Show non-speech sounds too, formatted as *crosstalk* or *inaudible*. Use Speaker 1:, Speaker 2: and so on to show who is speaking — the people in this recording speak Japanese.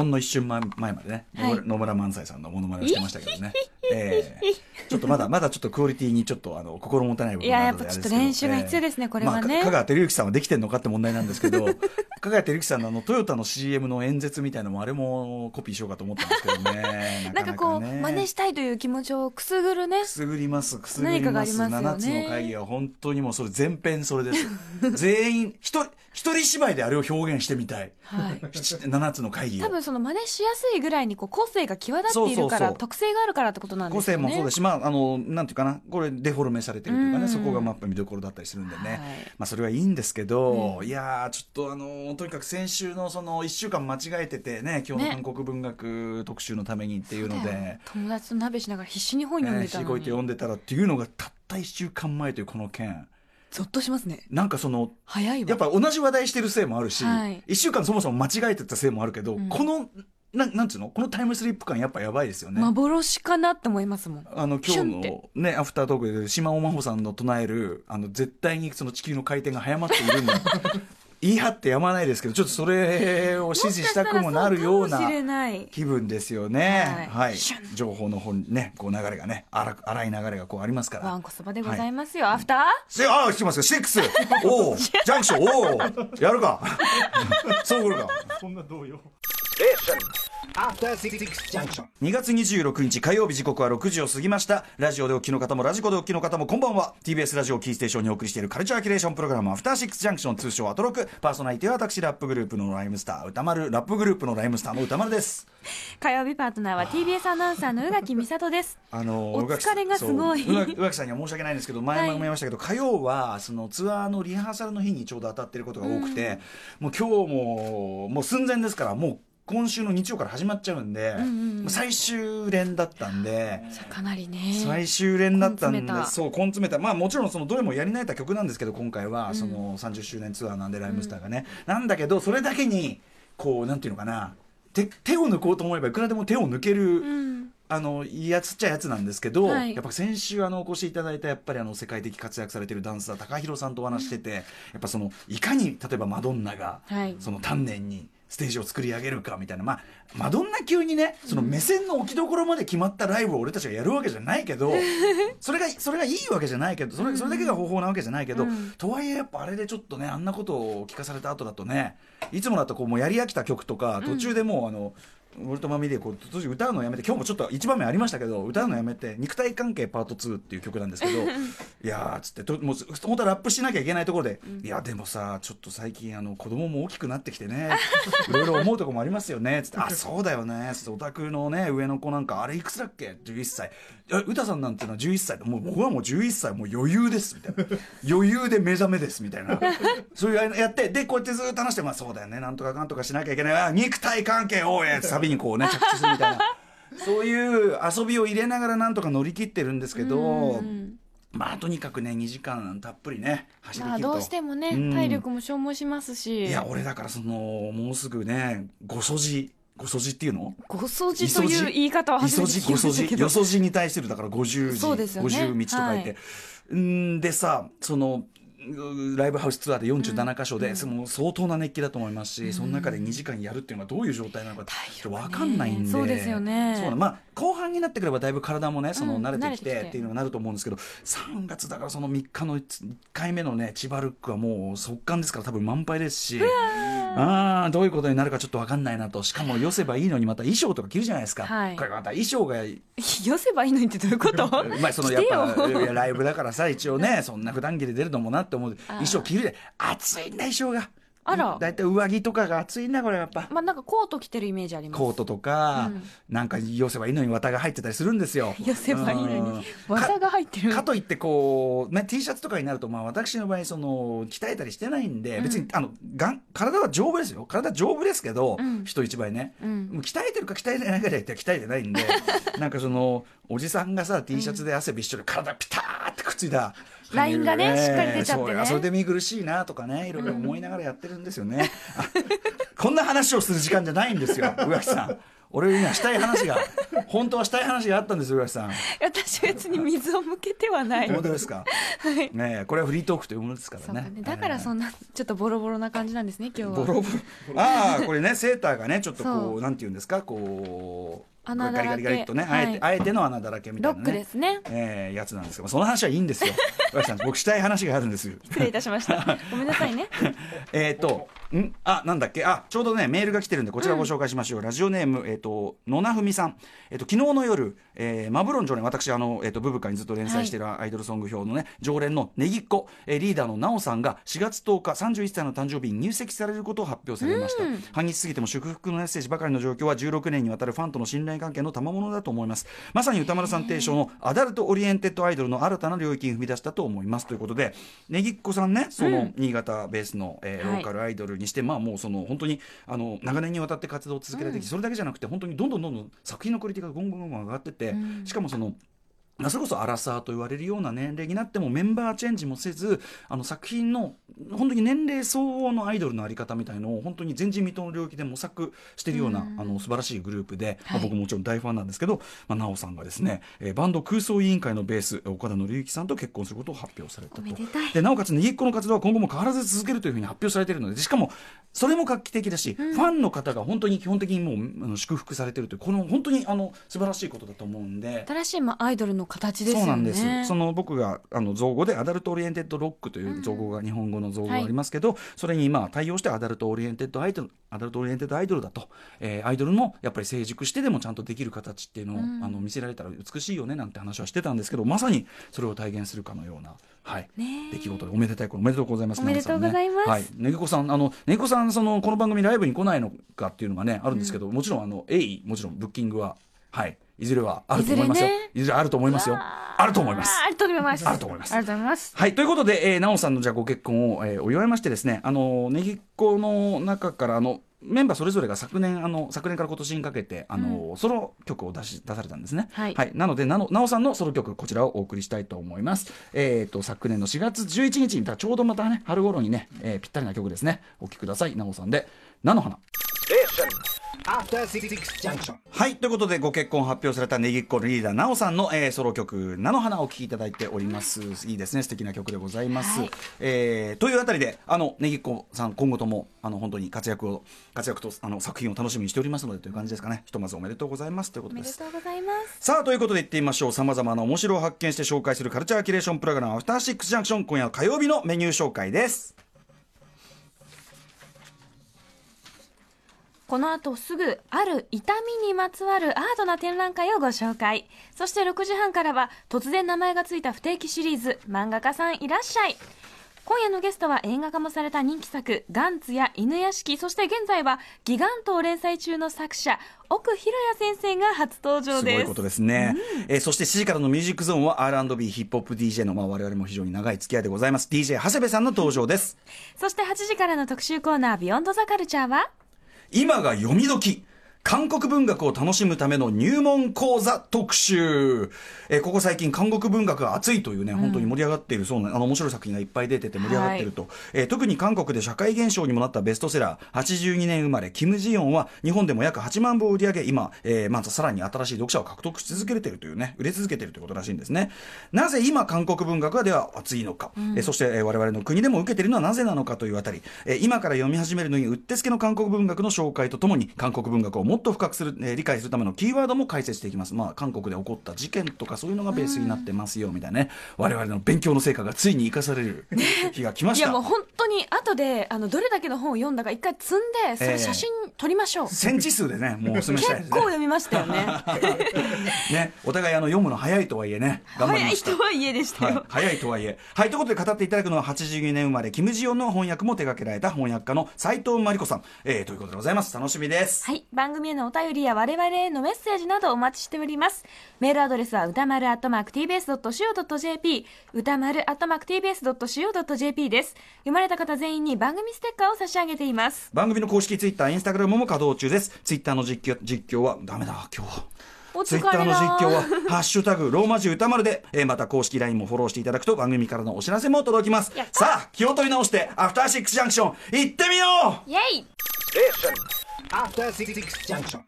Speaker 1: ほんの一瞬前前までね、
Speaker 2: はい
Speaker 1: 野村萬斎さんのモノマネをしてましたけどね。ええちょっとまだ、まだちょっとクオリティにちょっと、あの、心もたない部分があるので
Speaker 2: いややっぱちょっと練習が必要ですねこれはね
Speaker 1: まあか香川照之さんはできてんのかって問題なんですけど、*laughs* 香川照之さんのあの、トヨタの CM の演説みたいなのも、あれもコピーしようかと思ったんですけどね。*laughs*
Speaker 2: なんかこう、真似
Speaker 1: し
Speaker 2: したいという気持ちをくすぐるね
Speaker 1: く。すぐります、くすぐります。
Speaker 2: 何かがありますよね
Speaker 1: 7つの会議は本当にもうそれ全編それです。*laughs* 全員、一人、一人芝居であれを表現してみたい。
Speaker 2: はい。
Speaker 1: 7つの会議を
Speaker 2: 多。分その真似しやすいぐらいにこう個性が際立っているから特性があるからってことなんで
Speaker 1: 個
Speaker 2: すよね。
Speaker 1: 性もそうですし、まあ、あの、なんていうかな、これデフォルメされてるというかね、
Speaker 2: うん。
Speaker 1: そこがまあ見どころだったりするんでね。
Speaker 2: はい。
Speaker 1: まあ、それはいいんですけど、いやー、ちょっとあの、とにかく先週のその1週間間違えててね、今日の
Speaker 2: ね
Speaker 1: 韓国文学特集のためにっていうので、
Speaker 2: 友達と鍋しながら必死に本読ん
Speaker 1: ね、しごいて
Speaker 2: でたのに、
Speaker 1: 読んでたらっていうのがたった1週間前というこの件。
Speaker 2: ゾッとしますね。
Speaker 1: なんかその、
Speaker 2: 早いわ。
Speaker 1: やっぱ同じ話題してるせいもあるし、
Speaker 2: はい。
Speaker 1: 1週間そもそも間違えてたせいもあるけど、
Speaker 2: うん。
Speaker 1: この、ななんつうの？このタイムスリップ感やっぱやばいですよね。
Speaker 2: 幻かなって思いますもん。
Speaker 1: あの今日のねアフタートークで島尾真帆さんの唱えるあの絶対にその地球の回転が早まっているんだ *laughs* 言い張ってやまないですけどちょっとそれを支持したくもなるような気分ですよね。
Speaker 2: は
Speaker 1: はい。情報の方にねこう流れがね荒く荒い流れがこうありますから。
Speaker 2: わんこそばでございますよ、アフター？
Speaker 1: せああ来てますよ。シックス。おお *laughs* ジャンクション。おおやるか。*laughs* そうくるか。
Speaker 3: そんな動揺。
Speaker 4: Junction.
Speaker 1: 2月26日火曜日時刻は6時を過ぎました。ラジオでお聞きの方もラジコでお聞きの方もこんばんは。TBS ラジオをキーステーションにお送りしているカルチャーキュレーションプログラムアフターシックスジャンクション通称アトロク。パーソナリティは私ラップグループのライムスター歌丸。ラップグループのライムスターの歌丸です。
Speaker 2: 火曜日パートナーは TBS アナウンサーの宇垣美里です。
Speaker 1: あの
Speaker 2: お疲れがすごい。
Speaker 1: 宇垣さんには申し訳ないんですけど前も言いましたけど、火曜はそのツアーのリハーサルの日にちょうど当たってることが多くて、もう今日ももう寸前ですからもう今週の日曜から始まっちゃうんで、
Speaker 2: んうん
Speaker 1: もう最終連だったんで、
Speaker 2: かなりね
Speaker 1: 最終連だったんでそう根詰めた。まあもちろんそのどれもやり慣れた曲なんですけど今回はその30周年ツアーなんでライムスターがね、なんだけどそれだけにこうなんていうのかな。手手を抜こうと思えばいくらでも手を抜ける、
Speaker 2: うん。
Speaker 1: あのいいやつっちゃやつなんですけど、
Speaker 2: はい。
Speaker 1: やっぱ先週あのお越しいただいたやっぱりあの世界的活躍されてるダンサー高弘さんとお話ししてて、やっぱそのいかに例えばマドンナが、
Speaker 2: はい。
Speaker 1: その丹念にステージを作り上げるかみたいな。まあマドンナ級にねその目線の置きどころまで決まったライブを俺たちがやるわけじゃないけど *laughs* それがそれがいいわけじゃないけどそれそれだけが方法なわけじゃないけど、
Speaker 2: うん。
Speaker 1: とはいえやっぱあれでちょっとねあんなことを聞かされた後だとねいつもだとこうもうやり飽きた曲とか途中でもうあの、俺とマミでこう途中歌うのやめて今日もちょっと一場面ありましたけど歌うのやめて「肉体関係パート2」っていう曲なんですけどいやーっつってともう本当はラップしなきゃいけないところで「いやでもさちょっと最近あの子供も大きくなってきてね *laughs* いろいろ思うとこもありますよね」つって「あそうだよね」つってオタクのね上の子なんかあれいくつだっけ？11歳。歌さんなんていうのは11歳でもう僕はもう11歳もう余裕ですみたいな。余裕で目覚めですみたいな。そういうやってでこうやってずっと話してまあそうだよねなんとかかんとかしなきゃいけない。あ肉体関係をえってにこうね *laughs* 着地するみたいな。そういう遊びを入れながらなんとか乗り切ってるんですけど
Speaker 2: うん
Speaker 1: まあとにかくね2時間たっぷりね走り切ると、
Speaker 2: まあどうしてもね、
Speaker 1: うん。
Speaker 2: 体力も消耗しますし。
Speaker 1: いや俺だからそのもうすぐねごそじごそじっていうの？
Speaker 2: ご掃除という言い方は初めて聞きたけど。
Speaker 1: じ。よそじに対する。だから50字、
Speaker 2: ね。
Speaker 1: 50道と書いて、んでさそのうライブハウスツアーで47箇所で、その相当な熱気だと思いますし、その中で2時間やるっていうのはどういう状態なのかっと分かんないんで、
Speaker 2: そうですよね。
Speaker 1: そうなの。まあ、後半になってくればだいぶ体もねその
Speaker 2: うん。
Speaker 1: 慣れてきてっていうのになると思うんですけど3月だからその3日の1回目のね千葉ルックはもう速乾ですから多分満杯ですし。あーどういうことになるかちょっと分かんないなと。しかも寄せばいいのにまた衣装とか着るじゃないですか、
Speaker 2: はい。
Speaker 1: これまた衣装が。*laughs*
Speaker 2: 寄せばいいのにってどういうこと？*laughs*
Speaker 1: まあそのやっぱライブだからさ一応ね *laughs* そんな普段着で出るのもなって思う。衣装着るで。暑いんだ衣装が。
Speaker 2: あら。
Speaker 1: だいたい上着とかが暑いんだこれやっぱ。
Speaker 2: まあなんかコート着てるイメージあります。
Speaker 1: コートとか、
Speaker 2: うん。
Speaker 1: なんか寄せばいいのに綿が入ってたりするんですよ。*laughs*
Speaker 2: 寄せばいいの
Speaker 1: うん。
Speaker 2: に綿が入ってる。
Speaker 1: かといってこう、ね、T シャツとかになると、まあ、私の場合その鍛えたりしてないんで、別にあのがん体は丈夫ですよ。体丈夫ですけど、
Speaker 2: うん。
Speaker 1: 人一倍ね、
Speaker 2: うん。
Speaker 1: 鍛えてるか鍛えてないかで言ったら鍛えてないんで *laughs* なんかそのおじさんがさ T シャツで汗びっしょり体ピターってくっついた。
Speaker 2: ラインがねしっかり出ちゃってね。
Speaker 1: そうそれで見苦しいなとかねいろいろ思いながらやってるんですよね、あこんな話をする時間じゃないんですよ宇垣さん。俺にはしたい話が本当はしたい話があったんですよ浦木さん。
Speaker 2: 私別に水を向けてはない。
Speaker 1: 本当ですか、ねえこれはフリートークというものですからね。
Speaker 2: ね。だからそんなちょっとボロボロな感じなんですね今日は。
Speaker 1: ボロボロ。ああこれねセーターがねちょっとこ
Speaker 2: そう。
Speaker 1: うなんていうんですか？こう
Speaker 2: 穴だらけ。
Speaker 1: ガリガリガリっとね、あえて
Speaker 2: はい。
Speaker 1: あえての穴だらけみたいな、ね、
Speaker 2: ロックですね。
Speaker 1: えーやつなんですけどその話はいいんですよ。*laughs* さん僕したい話があるんですよ。
Speaker 2: 失礼いたしました。*laughs* ごめんなさいね。
Speaker 1: えっと、ん？あ、なんだっけ？あ、ちょうどね、メールが来てるんで、こちらご紹介しましょう。ラジオネーム、えっ、と、野名文さん。え昨日の夜、えーマブロン常連、私、あの、えっ、と、ブブカにずっと連載しているアイドルソング表のね、常連のネギっ子、えーリーダーのナオさんが4月10日、31歳の誕生日に入籍されることを発表されました。半日過ぎても祝福のメッセージばかりの状況は16年にわたるファンとの信頼関係の賜物だと思います。まさに歌丸さん提唱のアダルトオリエンテッドアイドルの新たな領域に踏み出したと思います。ということで、ネギっ子さんね、その、新潟ベースの、えー
Speaker 2: はい
Speaker 1: ローカルアイドルにして、まあもうその本当にあの長年にわたって活動を続けられてきて、それだけじゃなくて本当にどんどんどんどん作品のクオリティがゴンゴンゴンゴン上がってって、しかもそのまあそれこそアラサーと言われるような年齢になってもメンバーチェンジもせずあの作品の本当に年齢相応のアイドルのあり方みたいのを本当に前人未到の領域で模索しているような、あの素晴らしいグループで、まあ、僕ももちろん大ファンなんですけど、まあ、奈緒さんがですね、えーバンド空想委員会のベース岡田紀之さんと結婚することを発表されたと。
Speaker 2: で
Speaker 1: なおかつねぎっこの活動は今後も変わらず続けるというふうに発表されているのでしかもそれも画期的だし、ファンの方が本当に基本的にもう祝福されているというこの本当にあの素晴らしいことだと思うんで。
Speaker 2: 新しいまあアイドルの形ですよね。
Speaker 1: そうなんです。その僕があの造語で adult oriented rock という造語が、日本語の造語がありますけど、それにまあ対応して adult oriented アイドル adult oriented アイドルだと、えーアイドルもやっぱり成熟してでもちゃんとできる形っていうのを、あの見せられたら美しいよねなんて話はしてたんですけどまさにそれを体現するかのような。はい、出来事で。おめでたいことおめでとうございます。
Speaker 2: おめでとうございます。
Speaker 1: 皆さんね。はい、 Negiccoさん、あの、 Negiccoさん、その、この番組ライブに来ないのかっていうのがね、あるんですけど、もちろん、あの、鋭意、もちろん、ブッキングは、はい、いずれはあると思いますよ。
Speaker 2: いずれね
Speaker 1: いずれあると思いますよ。あると思います。
Speaker 2: あると思います
Speaker 1: あると思います
Speaker 2: ありがとうございます
Speaker 1: はい、ということで、えー、なおさんのじゃあご結婚を、えーお祝いましてですね、あの、ねぎっこの中から、あの、メンバーそれぞれが昨年、あの、昨年から今年にかけて、あの、ソロ曲を出し、出されたんですね。
Speaker 2: はい
Speaker 1: なので、なの、なおさんのソロ曲、こちらをお送りしたいと思います。えっ、と、昨年の4月11日に、ちょうどまたね、春頃にね、えーぴったりな曲ですね。お聴きください。なおさんで、菜の花。
Speaker 4: Station. After Six Junction.
Speaker 1: はい。ということで、ご結婚発表されたネギっ子リーダー、なおさんの、えーソロ曲、菜の花をお聴きいただいております。いいですね。素敵な曲でございます。
Speaker 2: はい
Speaker 1: えーというあたりで、あの、ネギっ子さん、今後とも、あの、本当に活躍を、活躍と、あの、作品を楽しみにしておりますので、という感じですかね。ひとまずおめでとうございます。ということで。
Speaker 2: おめですとうございます
Speaker 1: さあ、ということで言ってみましょう。様々な面白を発見して紹介するカルチャーキュレーションプログラム、アフターシックスジャンクション、今夜は火曜日のメニュー紹介です。
Speaker 2: この後すぐある痛みにまつわるアートな展覧会をご紹介。そして6時半からは突然名前がついた不定期シリーズ漫画家さんいらっしゃい。今夜のゲストは映画化もされた人気作「ガンツ」や「犬屋敷」そして現在は「ギガント」を連載中の作者奥博也先生が初登場です。
Speaker 1: すごいことですね、えーそして7時からのミュージックゾーンは R&B ヒップホップ DJ の、まあ、我々も非常に長い付き合いでございます。DJ 長谷部さんの登場です。
Speaker 2: そして8時からの特集コーナー「ビヨンドザカルチャーは？
Speaker 1: 今が読み時韓国文学を楽しむための入門講座特集、えーここ最近韓国文学が熱いというね、本当に盛り上がっているそうなあの面白い作品がいっぱい出てて盛り上がっていると、えー特に韓国で社会現象にもなったベストセラー82年生まれキム・ジヨンは日本でも約8万部を売り上げ今、えーまたさらに新しい読者を獲得し続けているというね売れ続けているということらしいんですね。なぜ今韓国文学がでは熱いのか、えーそして、えー我々の国でも受けているのはなぜなのかというあたり、えー今から読み始めるのにうってつけの韓国文学の紹介とともに韓国文学をもっと深くする、えー理解するためのキーワードも解説していきます。まあ韓国で起こった事件とかそういうのがベースになってますよみたいなね。我々の勉強の成果がついに生かされる *laughs* 日が来ました。
Speaker 2: いやもう本当に後であのどれだけの本を読んだか一回積んでそれ写真撮りましょう、
Speaker 1: センチ数でねもうお勧めしたいですね。
Speaker 2: 結構読みましたよね。*laughs*
Speaker 1: ねお互いあの読むの早いとはいえね頑張り
Speaker 2: 早い
Speaker 1: ました。
Speaker 2: 人は家でした
Speaker 1: はい
Speaker 2: よ、、
Speaker 1: 早いとはいえ。はい、ということで語っていただくのは82年生まれ、キム・ジヨンの翻訳も手掛けられた翻訳家の斉藤真理子さん、えー、ということでございます。楽しみです。
Speaker 2: はい。番組へのお便りや我々へのメッセージなどお待ちしております。メールアドレスは歌丸アットマーク tbs.co.jp 歌丸アットマーク tbs.co.jp です。読まれた方全員に番組ステッカーを差し上げています。
Speaker 1: 番組の公式ツイッター、インスタグラムも稼働中です。ツイッターの実況、実況は、ダメだ、今日ツイッターの実況は、ハッシュタグ、ローマ字歌丸で、えーまた公式 LINE もフォローしていただくと番組からのお知らせも届きますさあ、気を取り直して、アフターシックスジャンクション、行ってみよう
Speaker 2: イェイ.
Speaker 4: After Six Junction.